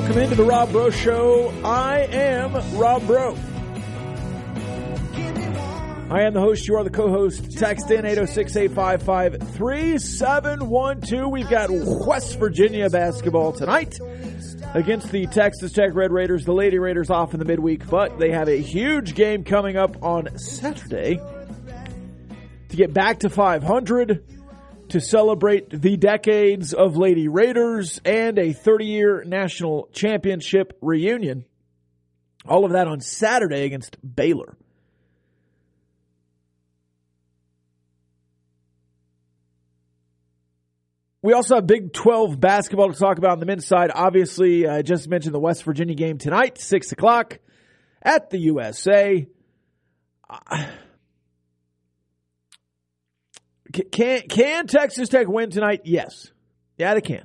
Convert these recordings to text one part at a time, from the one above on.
Welcome into the Rob Breaux Show. I am Rob Breaux. I am the host. You are the co-host. Text in 806-855-3712. We've got West Virginia basketball tonight against the Texas Tech Red Raiders. The Lady Raiders off in the midweek, but they have a huge game coming up on Saturday to get back to 500 to celebrate the decades of Lady Raiders and a 30 year national championship reunion. All of that on Saturday against Baylor. We also have Big 12 basketball to talk about on the men's side. Obviously, I just mentioned the West Virginia game tonight, 6 o'clock at the USA. Uh, Can can Texas Tech win tonight? Yes. Yeah, they can.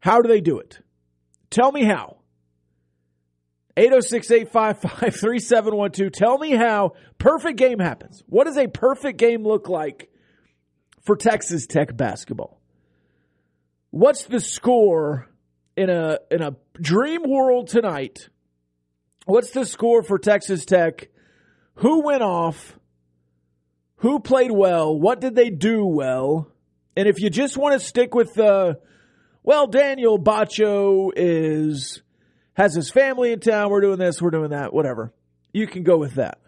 How do they do it? Tell me how. 806-855-3712. Tell me how perfect game happens. What does a perfect game look like for Texas Tech basketball? What's the score in a in a dream world tonight? What's the score for Texas Tech? Who went off? Who played well, what did they do well, and if you just want to stick with the, well, Daniel Batcho is has his family in town. We're doing this, we're doing that, whatever. You can go with that.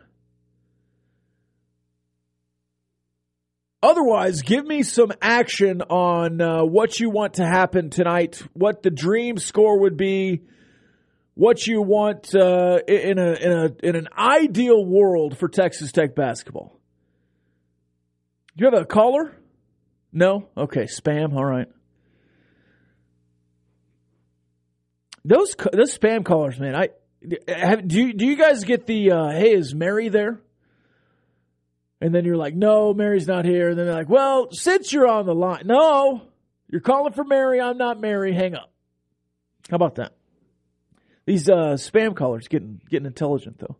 Otherwise, give me some action on uh, what you want to happen tonight, what the dream score would be, what you want uh, in a in a in an ideal world for Texas Tech basketball. Do you have a caller? No? Okay, spam. All right. Those those spam callers, man. I have, do. You, do you guys get the uh, hey? Is Mary there? And then you're like, no, Mary's not here. And then they're like, well, since you're on the line, no, you're calling for Mary. I'm not Mary. Hang up. How about that? These uh, spam callers getting getting intelligent though.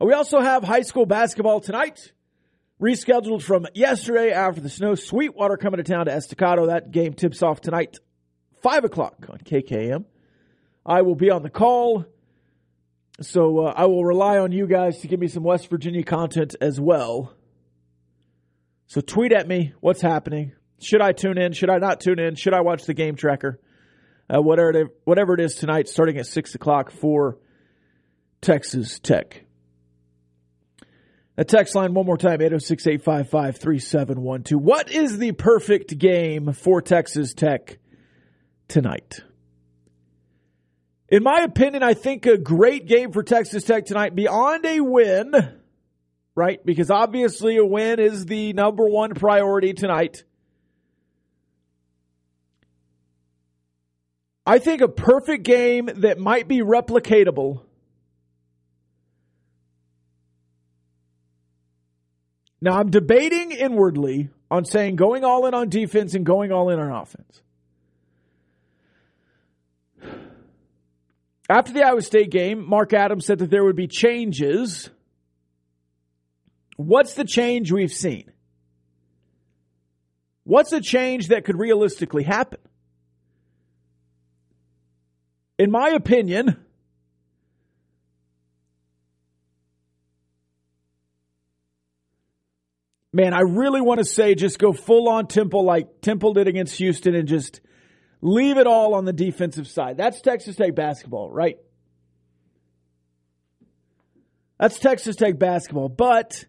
We also have high school basketball tonight rescheduled from yesterday after the snow. Sweetwater coming to town to Estacado. That game tips off tonight, 5 o'clock on KKAM. I will be on the call, so uh, I will rely on you guys to give me some West Virginia content as well. So tweet at me what's happening. Should I tune in? Should I not tune in? Should I watch the game tracker? Uh, whatever, it, whatever it is tonight, starting at 6 o'clock for Texas Tech. A text line one more time, 806 855 3712. What is the perfect game for Texas Tech tonight? In my opinion, I think a great game for Texas Tech tonight, beyond a win, right? Because obviously a win is the number one priority tonight. I think a perfect game that might be replicatable Now I'm debating inwardly on saying going all in on defense and going all in on offense. After the Iowa State game, Mark Adams said that there would be changes. What's the change we've seen? What's a change that could realistically happen? In my opinion, man, I really want to say just go full on Temple like Temple did against Houston and just leave it all on the defensive side. That's Texas Tech basketball, right? That's Texas Tech basketball. But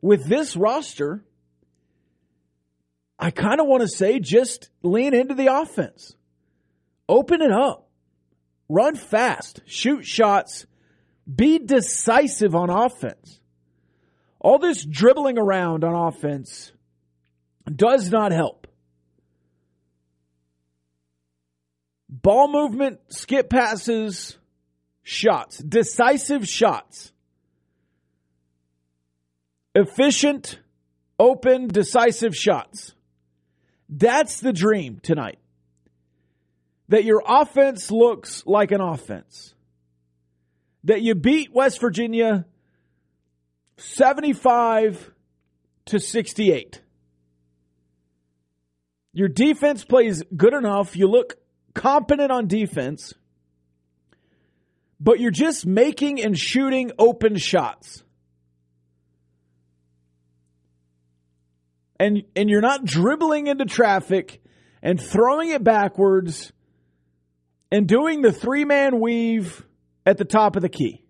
with this roster, I kind of want to say just lean into the offense. Open it up. Run fast. Shoot shots. Be decisive on offense. All this dribbling around on offense does not help. Ball movement, skip passes, shots, decisive shots. Efficient, open, decisive shots. That's the dream tonight. That your offense looks like an offense. That you beat West Virginia 75 to 68. Your defense plays good enough. You look competent on defense, but you're just making and shooting open shots. And, and you're not dribbling into traffic and throwing it backwards and doing the three man weave at the top of the key.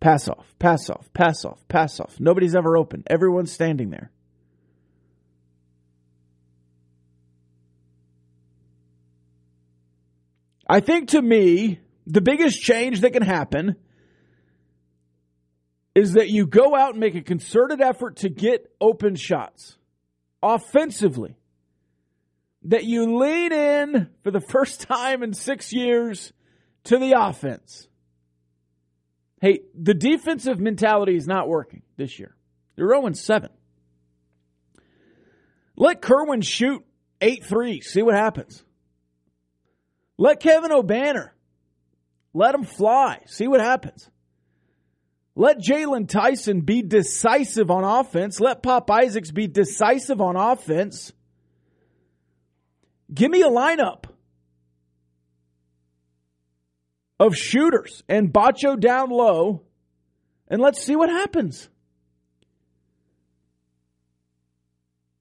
Pass off, pass off, pass off, pass off. Nobody's ever open. Everyone's standing there. I think to me, the biggest change that can happen is that you go out and make a concerted effort to get open shots offensively. That you lean in for the first time in six years to the offense. Hey, the defensive mentality is not working this year. They're 0 7. Let Kerwin shoot 8 3, see what happens. Let Kevin Obanor let him fly, see what happens. Let Jalen Tyson be decisive on offense. Let Pop Isaacs be decisive on offense. Give me a lineup of shooters and Batcho down low, and let's see what happens.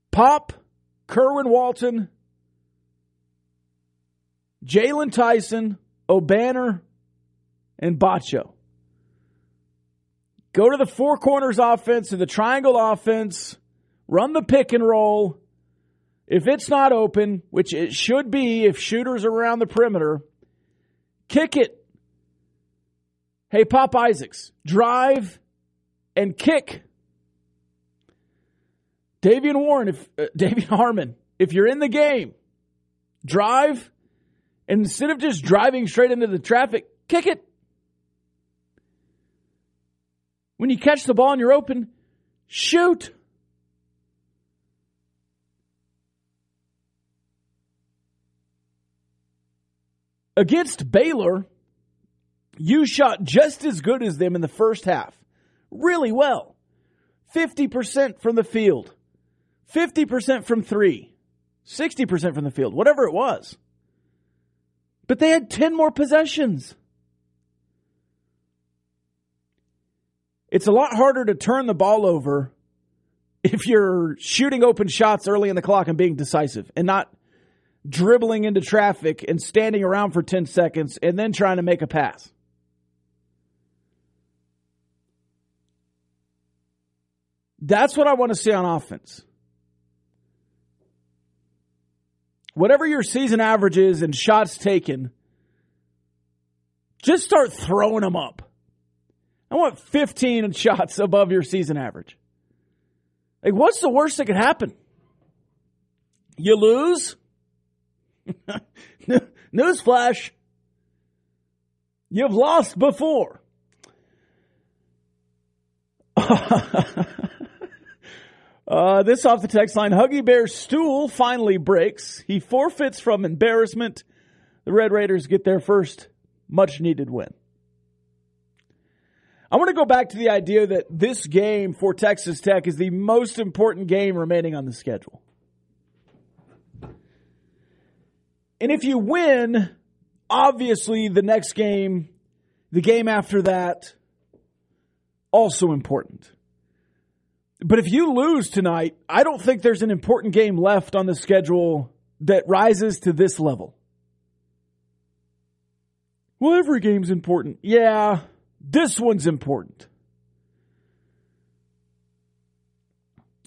Pop, Kerwin Walton, Jalen Tyson, Obanor, and Batcho. Go to the four corners offense, to the triangle offense, run the pick and roll. If it's not open, which it should be if shooters are around the perimeter, kick it. Hey, Pop Isaacs, drive and kick. De'Vion Warren, if uh, De'Vion Harmon, if you're in the game, drive and instead of just driving straight into the traffic, kick it. When you catch the ball and you're open, shoot. Against Baylor, you shot just as good as them in the first half. Really well. 50% from the field, 50% from three, 60% from the field, whatever it was. But they had 10 more possessions. It's a lot harder to turn the ball over if you're shooting open shots early in the clock and being decisive and not dribbling into traffic and standing around for 10 seconds and then trying to make a pass. That's what I want to see on offense. Whatever your season average is and shots taken, just start throwing them up. I want 15 shots above your season average. Like, what's the worst that could happen? You lose? Newsflash. You've lost before. uh, this off the text line Huggy Bear's stool finally breaks. He forfeits from embarrassment. The Red Raiders get their first much needed win. I want to go back to the idea that this game for Texas Tech is the most important game remaining on the schedule. And if you win, obviously the next game, the game after that, also important. But if you lose tonight, I don't think there's an important game left on the schedule that rises to this level. Well, every game's important. Yeah, this one's important.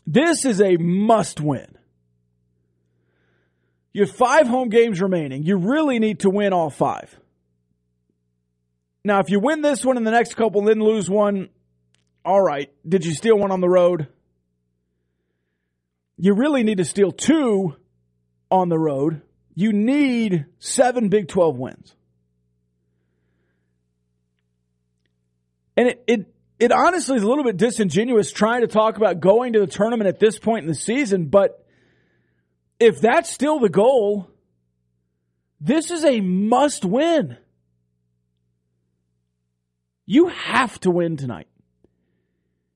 This is a must win. You have five home games remaining. You really need to win all five. Now, if you win this one and the next couple, and then lose one, all right. Did you steal one on the road? You really need to steal two on the road. You need seven Big 12 wins. And it, it, it honestly is a little bit disingenuous trying to talk about going to the tournament at this point in the season, but if that's still the goal, this is a must win. You have to win tonight.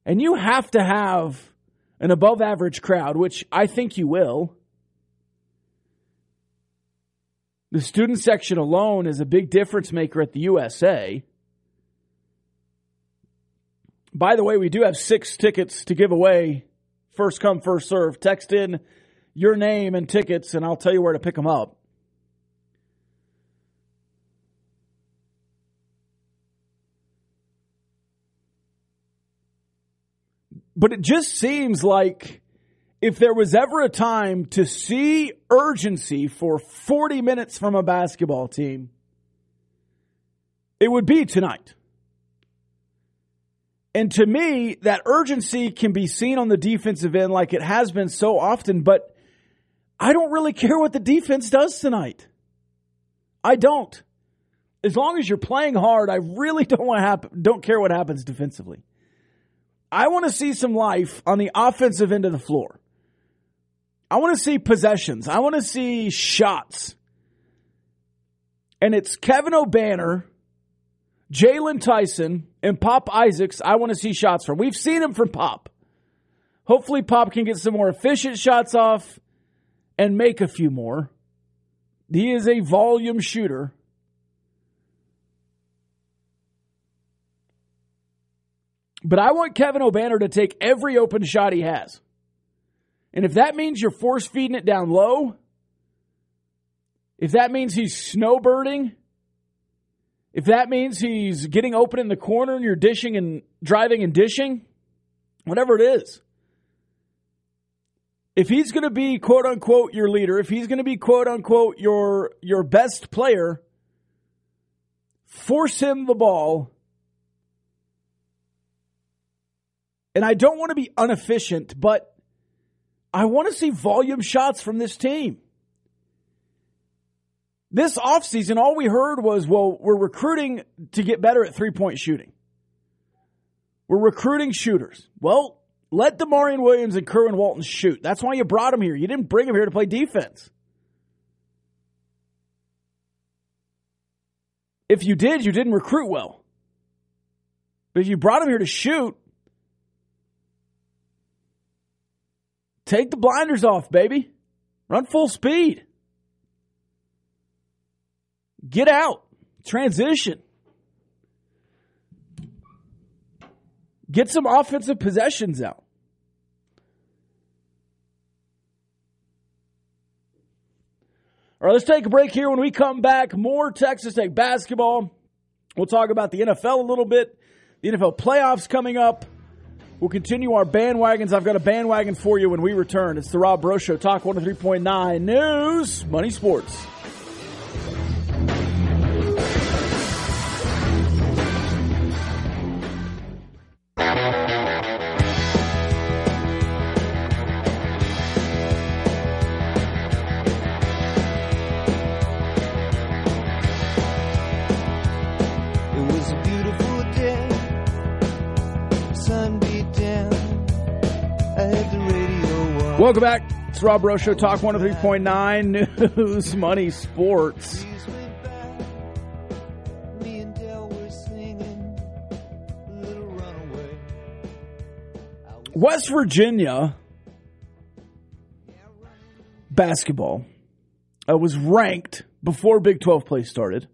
And you have to have an above average crowd, which I think you will. The student section alone is a big difference maker at the USA. By the way, we do have six tickets to give away. First come, first serve. Text in your name and tickets, and I'll tell you where to pick them up. But it just seems like if there was ever a time to see urgency for 40 minutes from a basketball team, it would be tonight. And to me, that urgency can be seen on the defensive end like it has been so often, but I don't really care what the defense does tonight. I don't. As long as you're playing hard, I really don't want to happen, don't care what happens defensively. I want to see some life on the offensive end of the floor. I want to see possessions. I want to see shots. And it's Kevin Obanor, Jalen Tyson, and Pop Isaacs. I want to see shots from. We've seen him from Pop. Hopefully, Pop can get some more efficient shots off and make a few more. He is a volume shooter. But I want Kevin Obanor to take every open shot he has. And if that means you're force feeding it down low, if that means he's snowbirding, if that means he's getting open in the corner and you're dishing and driving and dishing, whatever it is. If he's going to be quote unquote your leader, if he's going to be quote unquote your your best player, force him the ball And I don't want to be inefficient, but I want to see volume shots from this team. This offseason, all we heard was, well, we're recruiting to get better at three point shooting. We're recruiting shooters. Well, let D'Maurian Williams and Kerwin Walton shoot. That's why you brought them here. You didn't bring them here to play defense. If you did, you didn't recruit well. But if you brought them here to shoot, Take the blinders off, baby. Run full speed. Get out. Transition. Get some offensive possessions out. All right, let's take a break here. When we come back, more Texas Tech basketball. We'll talk about the NFL a little bit, the NFL playoffs coming up. We'll continue our bandwagons. I've got a bandwagon for you when we return. It's the Rob Breaux Show, Talk 103.9 News, Money Sports. Welcome back. It's Rob Show, Talk 103.9 News, Money, Sports. West Virginia basketball uh, was ranked before Big 12 play started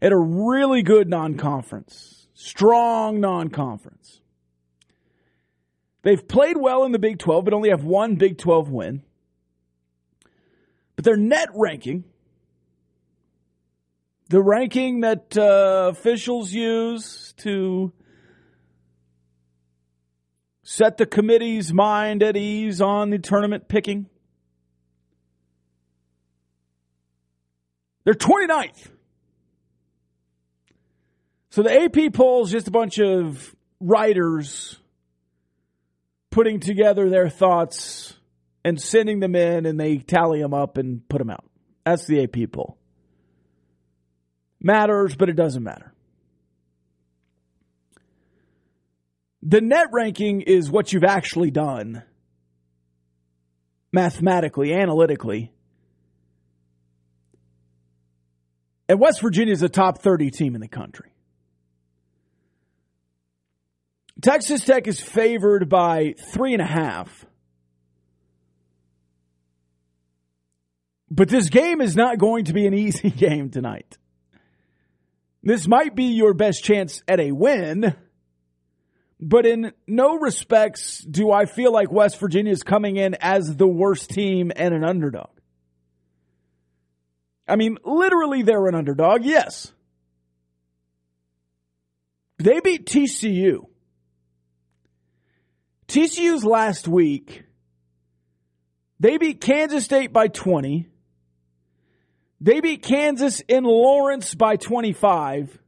at a really good non conference, strong non conference. They've played well in the Big 12, but only have one Big 12 win. But their net ranking, the ranking that uh, officials use to set the committee's mind at ease on the tournament picking, they're 29th. So the AP poll is just a bunch of writers putting together their thoughts and sending them in, and they tally them up and put them out. That's the AP poll. Matters, but it doesn't matter. The net ranking is what you've actually done mathematically, analytically. And West Virginia is a top 30 team in the country. Texas Tech is favored by three and a half. But this game is not going to be an easy game tonight. This might be your best chance at a win, but in no respects do I feel like West Virginia is coming in as the worst team and an underdog. I mean, literally, they're an underdog, yes. They beat TCU. TCU's last week, they beat Kansas State by 20. They beat Kansas in Lawrence by 25.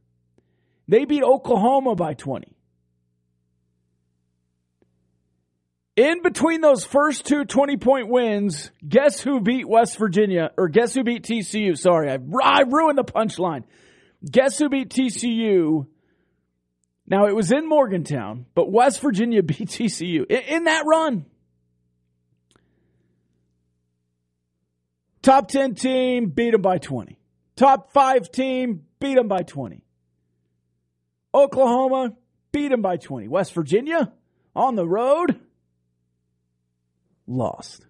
They beat Oklahoma by 20. In between those first two 20 point wins, guess who beat West Virginia? Or guess who beat TCU? Sorry, I, I ruined the punchline. Guess who beat TCU now, it was in Morgantown, but West Virginia beat TCU in, in that run. Top 10 team beat them by 20. Top 5 team beat them by 20. Oklahoma beat them by 20. West Virginia on the road lost.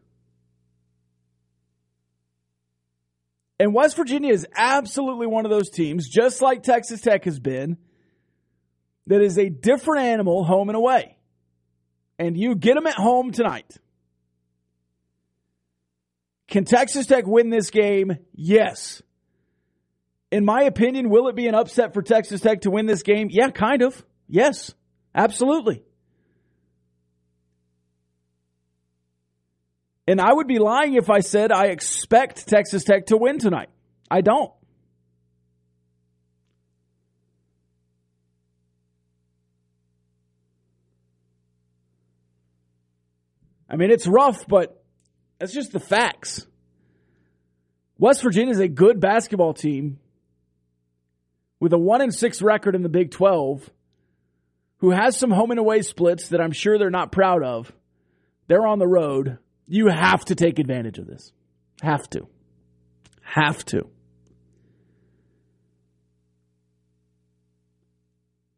And West Virginia is absolutely one of those teams, just like Texas Tech has been, that is a different animal home and away. And you get them at home tonight. Can Texas Tech win this game? Yes. In my opinion, will it be an upset for Texas Tech to win this game? Yeah, kind of. Yes, absolutely. And I would be lying if I said I expect Texas Tech to win tonight. I don't. I mean, it's rough, but that's just the facts. West Virginia is a good basketball team with a 1 and 6 record in the Big 12 who has some home and away splits that I'm sure they're not proud of. They're on the road. You have to take advantage of this. Have to. Have to.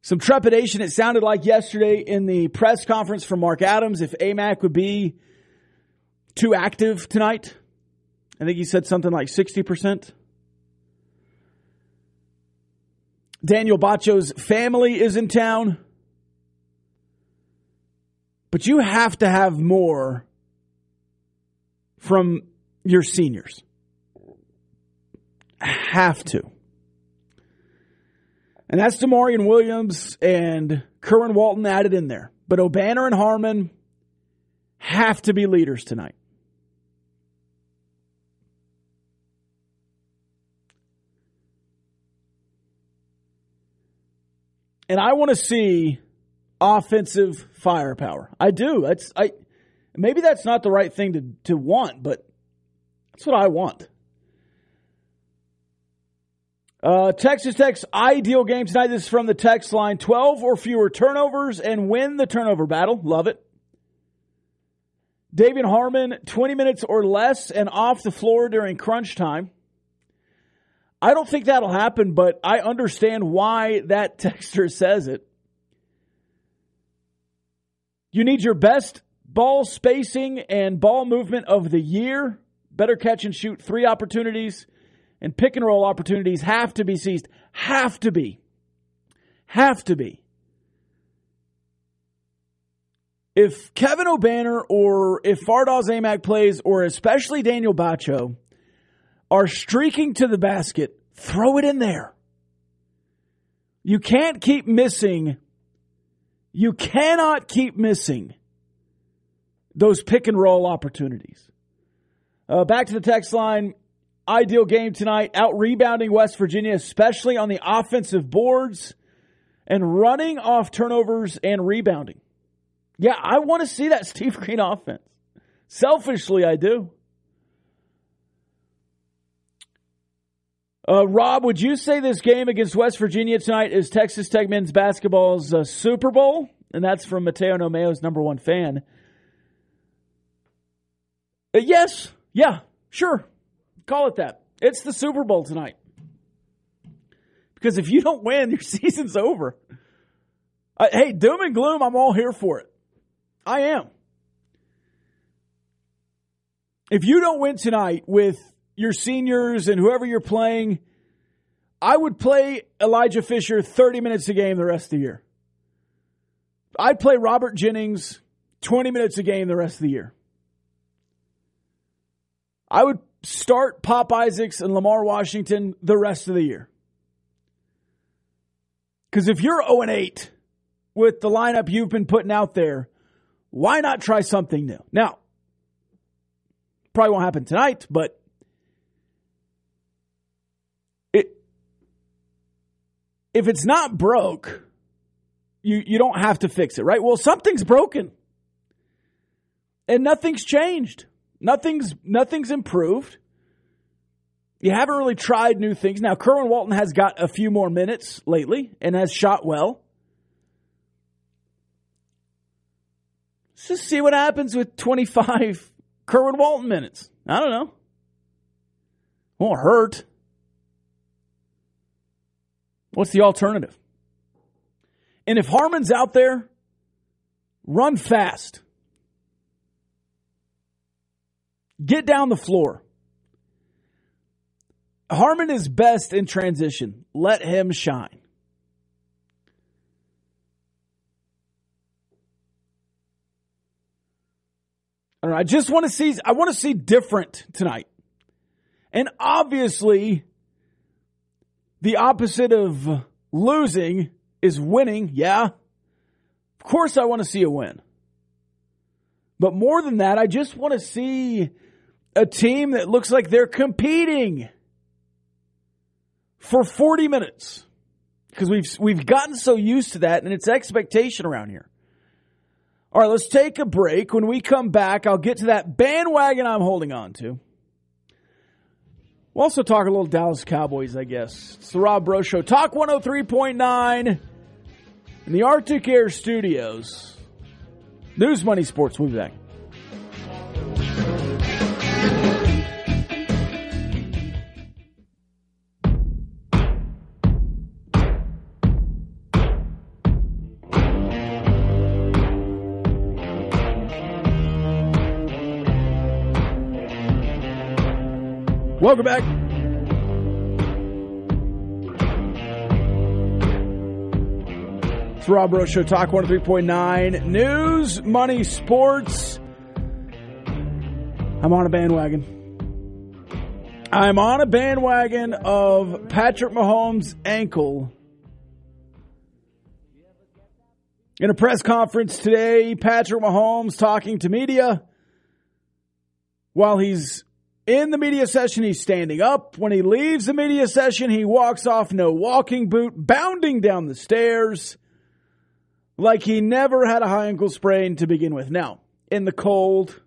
Some trepidation, it sounded like yesterday in the press conference from Mark Adams, if Aimaq would be too active tonight. I think he said something like 60%. Daniel Batcho's family is in town. But you have to have more from your seniors. Have to. And that's D'Maurian Williams and Kerwin Walton added in there. But Obanor and Harmon have to be leaders tonight. And I want to see offensive firepower. I do. That's I maybe that's not the right thing to, to want, but that's what I want. Uh, Texas Tech's ideal game tonight. This is from the text line 12 or fewer turnovers and win the turnover battle. Love it. David Harmon, 20 minutes or less and off the floor during crunch time. I don't think that'll happen, but I understand why that texter says it. You need your best ball spacing and ball movement of the year. Better catch and shoot three opportunities and pick and roll opportunities have to be seized. Have to be. Have to be. if Kevin Obanor or if Fardaws Aimaq plays, or especially Daniel Batcho, are streaking to the basket, throw it in there. You can't keep missing. You cannot keep missing those pick and roll opportunities. Uh, back to the text line. Ideal game tonight. Out rebounding West Virginia, especially on the offensive boards and running off turnovers and rebounding. Yeah, I want to see that Steve Green offense. Selfishly, I do. Uh, Rob, would you say this game against West Virginia tonight is Texas Tech men's basketball's uh, Super Bowl? And that's from Mateo Nomeo's number one fan. Uh, yes, yeah, sure. Call it that. It's the Super Bowl tonight. Because if you don't win, your season's over. Uh, hey, doom and gloom, I'm all here for it. I am. If you don't win tonight with your seniors and whoever you're playing, I would play Elijah Fisher 30 minutes a game the rest of the year. I'd play Robert Jennings 20 minutes a game the rest of the year. I would start Pop Isaacs and Lamar Washington the rest of the year. Because if you're 0 8 with the lineup you've been putting out there, why not try something new? Now, probably won't happen tonight, but it, if it's not broke, you, you don't have to fix it, right? Well, something's broken. And nothing's changed. Nothing's nothing's improved. You haven't really tried new things. Now, Kerwin Walton has got a few more minutes lately and has shot well. Let's just see what happens with 25 Kerwin Walton minutes. I don't know. Won't hurt. What's the alternative? And if Harmon's out there, run fast. Get down the floor. Harmon is best in transition. Let him shine. I, I just want to see I want to see different tonight. And obviously the opposite of losing is winning. Yeah. Of course, I want to see a win. But more than that, I just want to see a team that looks like they're competing for 40 minutes. Because we've, we've gotten so used to that and it's expectation around here. All right, let's take a break. When we come back, I'll get to that bandwagon I'm holding on to. We'll also talk a little Dallas Cowboys, I guess. It's the Rob Breaux Show. Talk 103.9 in the Arctic Air Studios. News Money Sports. We'll be back. Welcome back. It's Rob Breaux Show, Talk 103.9. News, money, sports. I'm on a bandwagon. I'm on a bandwagon of Patrick Mahomes' ankle. In a press conference today, Patrick Mahomes talking to media while he's in the media session, he's standing up. When he leaves the media session, he walks off no walking boot, bounding down the stairs like he never had a high ankle sprain to begin with. Now, in the cold,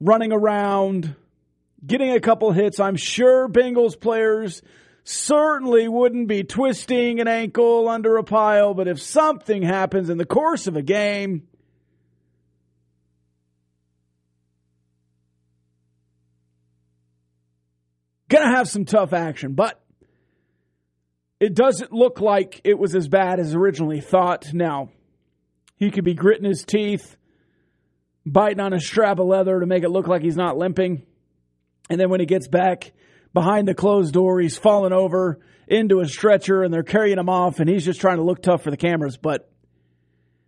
running around, getting a couple hits, I'm sure Bengals players certainly wouldn't be twisting an ankle under a pile, but if something happens in the course of a game, Going to have some tough action, but it doesn't look like it was as bad as originally thought. Now, he could be gritting his teeth, biting on a strap of leather to make it look like he's not limping. And then when he gets back behind the closed door, he's falling over into a stretcher and they're carrying him off and he's just trying to look tough for the cameras. But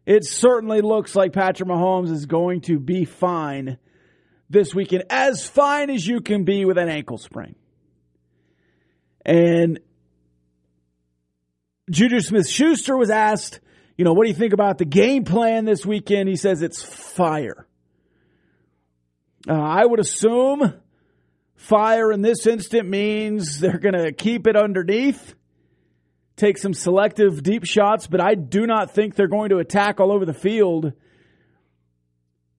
it certainly looks like Patrick Mahomes is going to be fine this weekend, as fine as you can be with an ankle sprain. And Juju Smith Schuster was asked, you know, what do you think about the game plan this weekend? He says it's fire. Uh, I would assume fire in this instant means they're going to keep it underneath take some selective deep shots, but I do not think they're going to attack all over the field.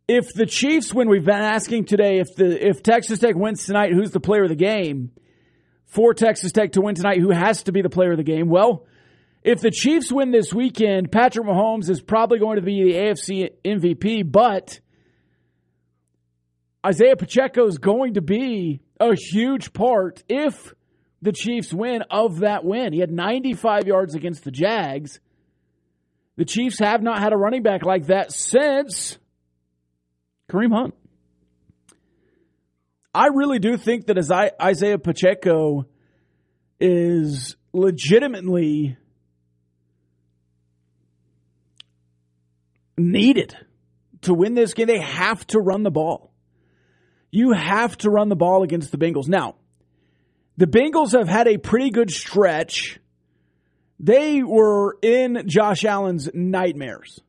If the Chiefs win, we've been asking today if the if Texas Tech wins tonight, who's the player of the game? For Texas Tech to win tonight, who has to be the player of the game? Well, if the Chiefs win this weekend, Patrick Mahomes is probably going to be the AFC MVP, but Isaiah Pacheco is going to be a huge part if the Chiefs win of that win. He had 95 yards against the Jags. The Chiefs have not had a running back like that since Kareem Hunt. I really do think that as Isaiah Pacheco is legitimately needed to win this game. They have to run the ball. You have to run the ball against the Bengals. Now, the Bengals have had a pretty good stretch. They were in Josh Allen's nightmares.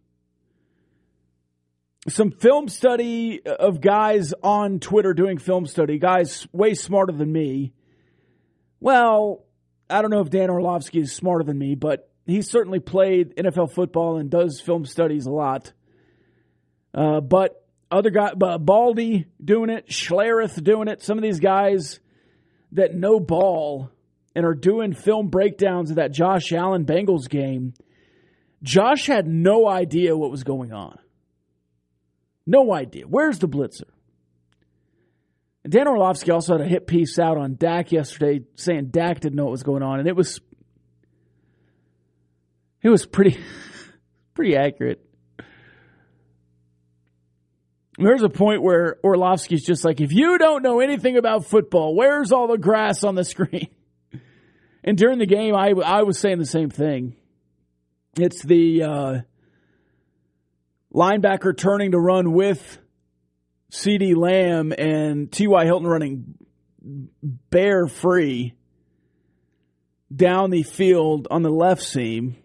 Some film study of guys on Twitter doing film study, guys way smarter than me. Well, I don't know if Dan Orlovsky is smarter than me, but he certainly played NFL football and does film studies a lot. Uh, but other guy, Baldy doing it, Schlereth doing it. Some of these guys that know ball and are doing film breakdowns of that Josh Allen Bengals game, Josh had no idea what was going on. No idea. Where's the blitzer? And Dan Orlovsky also had a hit piece out on Dak yesterday saying Dak didn't know what was going on, and it was it was pretty pretty accurate. There's a point where Orlovsky's just like, if you don't know anything about football, where's all the grass on the screen? And during the game, I, I was saying the same thing. It's the uh, linebacker turning to run with CeeDee Lamb and T.Y. Hilton running bare free down the field on the left seam.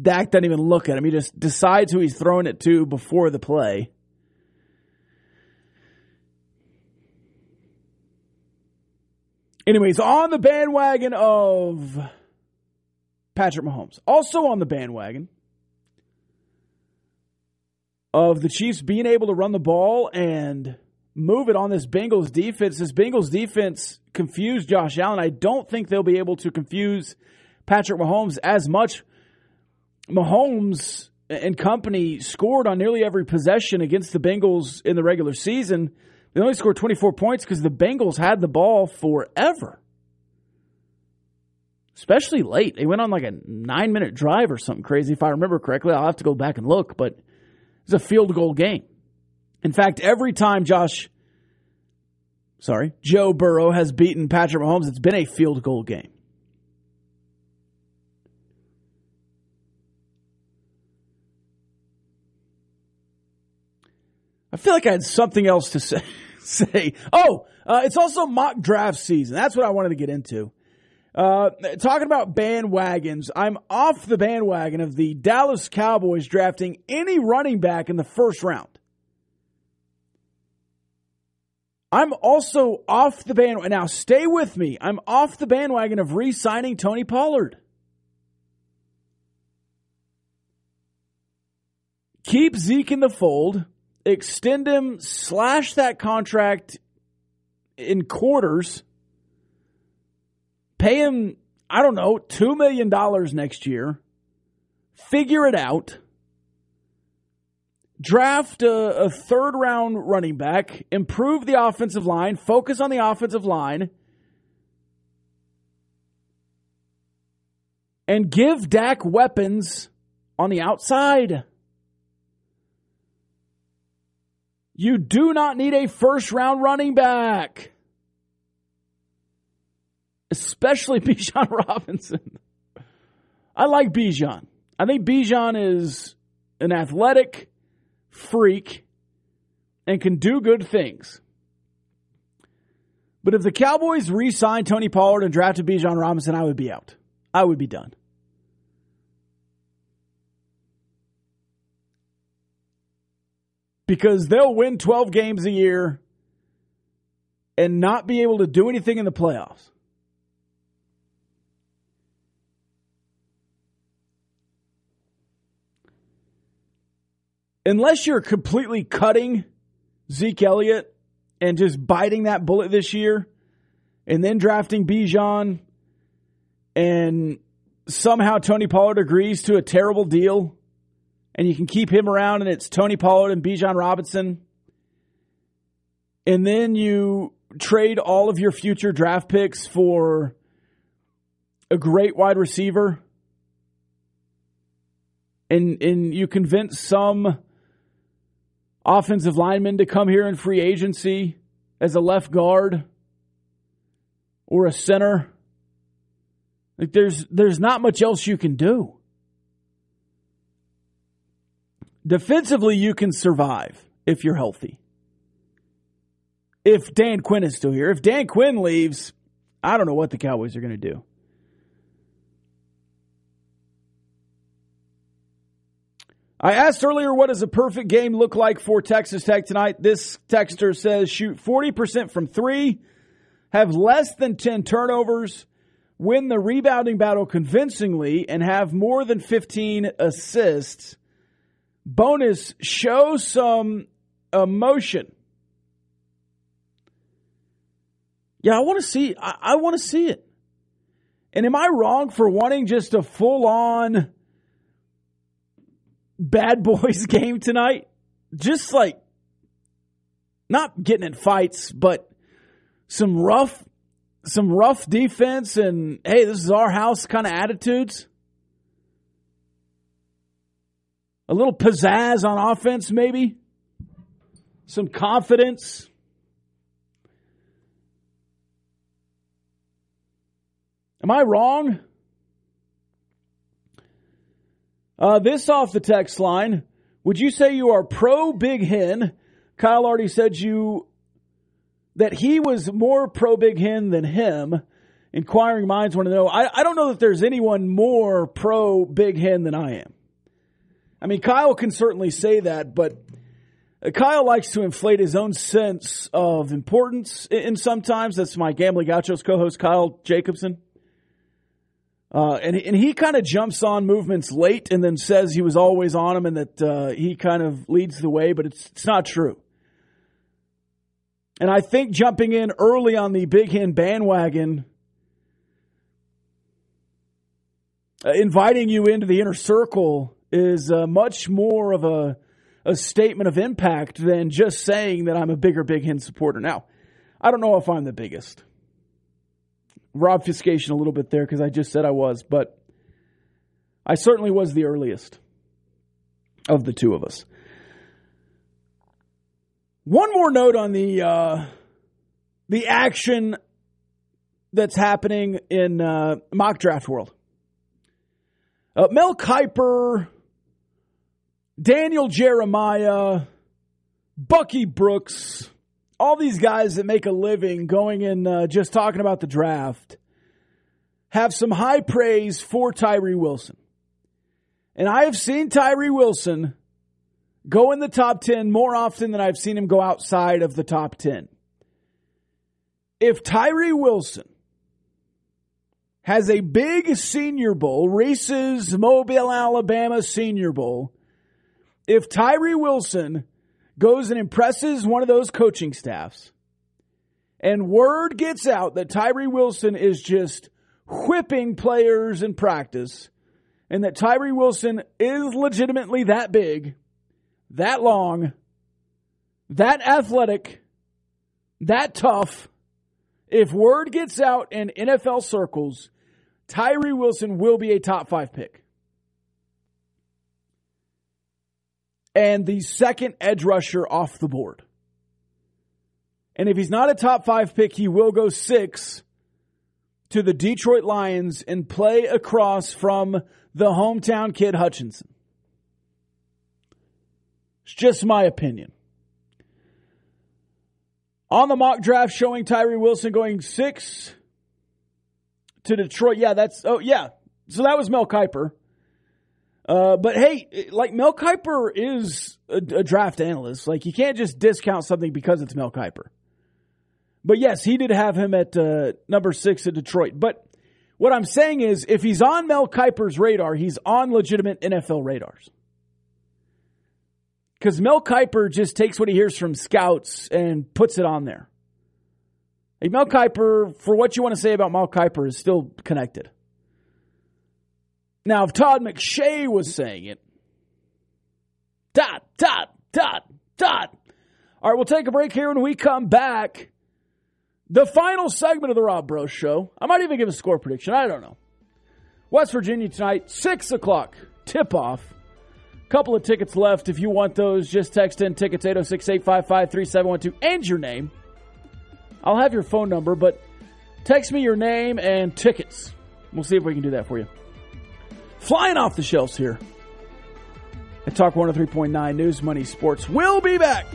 Dak doesn't even look at him. He just decides who he's throwing it to before the play. Anyways, on the bandwagon of Patrick Mahomes. Also on the bandwagon of the Chiefs being able to run the ball and move it on this Bengals defense. This Bengals defense confused Josh Allen. I don't think they'll be able to confuse Patrick Mahomes as much. Mahomes and company scored on nearly every possession against the Bengals in the regular season. They only scored 24 points because the Bengals had the ball forever. Especially late. They went on like a nine minute drive or something crazy, if I remember correctly. I'll have to go back and look, but it was a field goal game. In fact, every time Josh, sorry, Joe Burrow has beaten Patrick Mahomes, it's been a field goal game. I feel like I had something else to say. say. Oh, uh, it's also mock draft season. That's what I wanted to get into. Uh, talking about bandwagons, I'm off the bandwagon of the Dallas Cowboys drafting any running back in the first round. I'm also off the bandwagon. Now, stay with me. I'm off the bandwagon of re signing Tony Pollard. Keep Zeke in the fold extend him, slash that contract in quarters, pay him, I don't know, $2 million next year, figure it out, draft a, a third round running back, improve the offensive line, focus on the offensive line. And give Dak weapons on the outside. You do not need a first round running back. Especially Bijan Robinson. I like Bijan. I think Bijan is an athletic freak and can do good things. But if the Cowboys re signed Tony Pollard and drafted Bijan Robinson, I would be out. I would be done. Because they'll win 12 games a year and not be able to do anything in the playoffs. Unless you're completely cutting Zeke Elliott and just biting that bullet this year and then drafting Bijan and somehow Tony Pollard agrees to a terrible deal and you can keep him around and it's Tony Pollard and Bijan Robinson and then you trade all of your future draft picks for a great wide receiver and and you convince some offensive lineman to come here in free agency as a left guard or a center like there's there's not much else you can do defensively you can survive if you're healthy if Dan Quinn is still here. If Dan Quinn leaves, I don't know what the Cowboys are going to do. I asked earlier, what does a perfect game look like for Texas Tech tonight? This texter says shoot 40% from three, have less than 10 turnovers, win the rebounding battle convincingly, and have more than 15 assists. Bonus, show some emotion. Yeah, I want to see. I, I want to see it. And am I wrong for wanting just a full on bad boys game tonight? Just like not getting in fights, but some rough, some rough defense and hey, this is our house kind of attitudes. A little pizzazz on offense, maybe. Some confidence. Am I wrong? Uh, this off the text line. Would you say you are pro Big Hen? Kyle already said you that he was more pro Big Hen than him. Inquiring minds want to know. I, I don't know that there's anyone more pro Big Hen than I am. I mean, Kyle can certainly say that, but Kyle likes to inflate his own sense of importance. And sometimes that's my Gambling Gauchos co-host Kyle Jacobson. Uh, and, and he kind of jumps on movements late and then says he was always on them and that uh, he kind of leads the way, but it's, it's not true. And I think jumping in early on the Big Hen bandwagon, uh, inviting you into the inner circle is uh, much more of a, a statement of impact than just saying that I'm a bigger Big Hen supporter. Now, I don't know if I'm the biggest obfuscation a little bit there because I just said I was, but I certainly was the earliest of the two of us. One more note on the uh, the action that's happening in uh, mock draft world. Uh, Mel Kiper, Daniel Jeremiah, Bucky Brooks, all these guys that make a living going and uh, just talking about the draft have some high praise for Tyree Wilson. And I have seen Tyree Wilson go in the top 10 more often than I've seen him go outside of the top 10. If Tyree Wilson has a big senior bowl, Reese's Mobile, Alabama senior bowl, if Tyree Wilson goes and impresses one of those coaching staffs, and word gets out that Tyree Wilson is just whipping players in practice, and that Tyree Wilson is legitimately that big, that long, that athletic, that tough, if word gets out in NFL circles, Tyree Wilson will be a top five pick. And the second edge rusher off the board. And if he's not a top five pick, he will go six to the Detroit Lions and play across from the hometown kid Hutchinson. It's just my opinion. On the mock draft showing Tyree Wilson going six to Detroit. Yeah, that's, oh, yeah. So that was Mel Kiper. Uh, but hey, like Mel Kiper is a, a, draft analyst. Like you can't just discount something because it's Mel Kiper. But yes, he did have him at uh, number six at Detroit. But what I'm saying is, if he's on Mel Kiper's radar, he's on legitimate NFL radars. Because Mel Kiper just takes what he hears from scouts and puts it on there. Like Mel Kiper, for what you want to say about Mel Kiper, is still connected. Now, if Todd McShay was saying it, dot, dot, dot, dot. All right, we'll take a break here when we come back. The final segment of the Rob Breaux Show. I might even give a score prediction. I don't know. West Virginia tonight, 6 o'clock, tip off. Couple of tickets left. If you want those, just text in tickets 806 855 3712 and your name. I'll have your phone number, but text me your name and tickets. We'll see if we can do that for you flying off the shelves here at Talk 103.9 News Money Sports. We'll be back.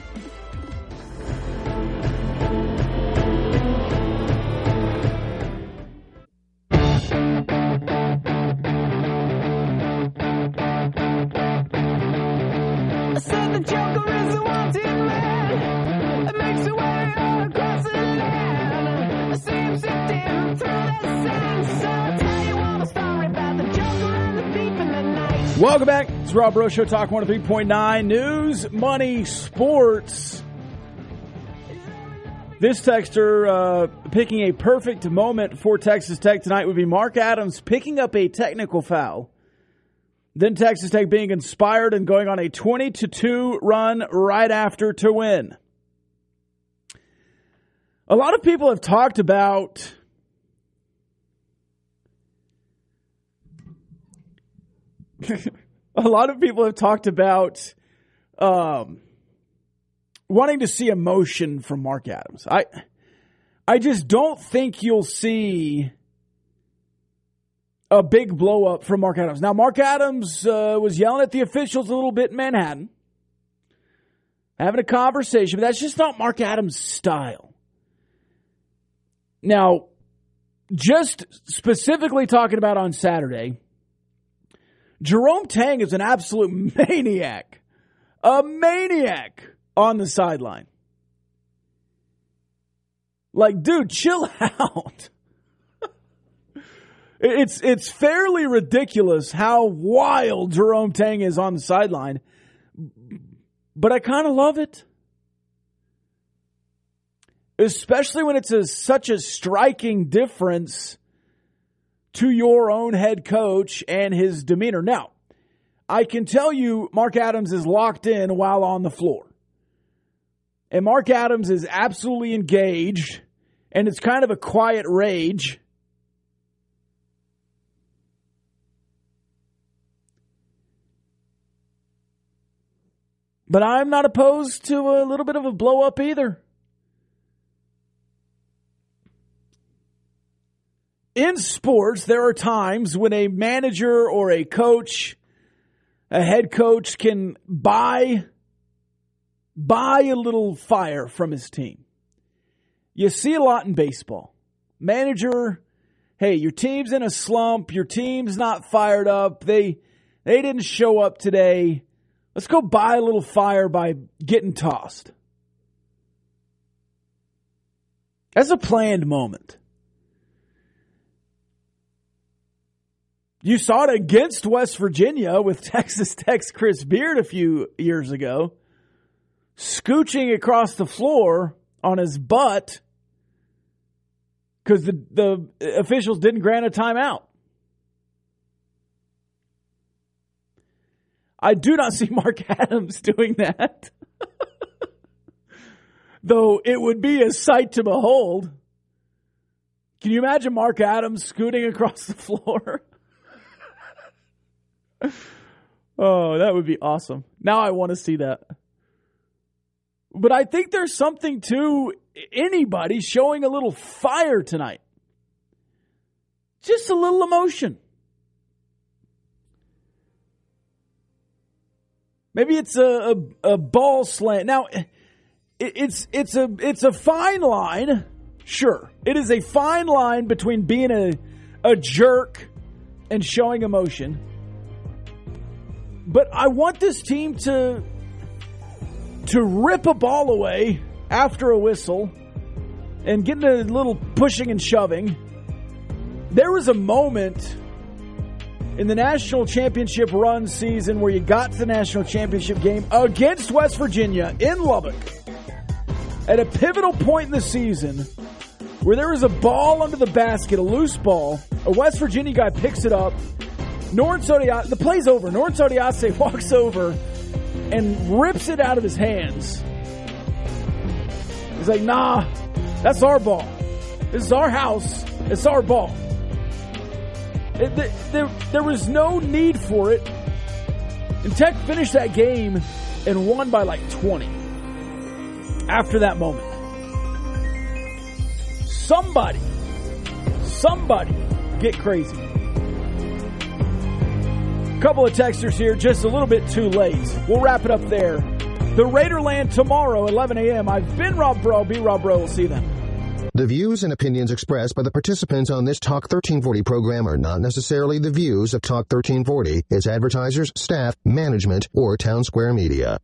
Welcome back. It's Rob Breaux Show Talk 103.9 News, Money, Sports. This texter uh, picking a perfect moment for Texas Tech tonight would be Mark Adams picking up a technical foul. Then Texas Tech being inspired and going on a 20 to 2 run right after to win. A lot of people have talked about a lot of people have talked about um, wanting to see emotion from Mark Adams. I I just don't think you'll see a big blow up from Mark Adams. Now, Mark Adams uh, was yelling at the officials a little bit in Manhattan, having a conversation, but that's just not Mark Adams' style. Now, just specifically talking about on Saturday, Jerome Tang is an absolute maniac. A maniac on the sideline. Like, dude, chill out. it's it's fairly ridiculous how wild Jerome Tang is on the sideline. But I kind of love it. Especially when it's a, such a striking difference to your own head coach and his demeanor. Now, I can tell you Mark Adams is locked in while on the floor. And Mark Adams is absolutely engaged, and it's kind of a quiet rage. But I'm not opposed to a little bit of a blow up either. In sports, there are times when a manager or a coach, a head coach can buy buy a little fire from his team. You see a lot in baseball. Manager, hey, your team's in a slump, your team's not fired up. They they didn't show up today. Let's go buy a little fire by getting tossed. That's a planned moment. You saw it against West Virginia with Texas Tech's Chris Beard a few years ago, scooching across the floor on his butt because the, the officials didn't grant a timeout. I do not see Mark Adams doing that. Though it would be a sight to behold. Can you imagine Mark Adams scooting across the floor? oh, that would be awesome. Now I want to see that. But I think there's something to anybody showing a little fire tonight. Just a little emotion. Maybe it's a, a, a ball slant. Now, it, it's it's a it's a fine line. Sure, it is a fine line between being a a jerk and showing emotion. But I want this team to to rip a ball away after a whistle and get a little pushing and shoving. There was a moment in the national championship run season where you got to the national championship game against West Virginia in Lubbock at a pivotal point in the season where there was a ball under the basket, a loose ball. A West Virginia guy picks it up. Norense Odiase, the play's over. Norense Odiase walks over and rips it out of his hands. He's like, nah, that's our ball. This is our house. It's our ball. It, the, there, there was no need for it. And Tech finished that game and won by like 20 after that moment. Somebody, somebody get crazy. Couple of texters here, just a little bit too late. We'll wrap it up there. The Raiderland tomorrow, 11 a.m. I've been Rob Breaux. Be Rob Breaux. We'll see you then. The views and opinions expressed by the participants on this Talk 1340 program are not necessarily the views of Talk 1340, its advertisers, staff, management, or Town Square Media.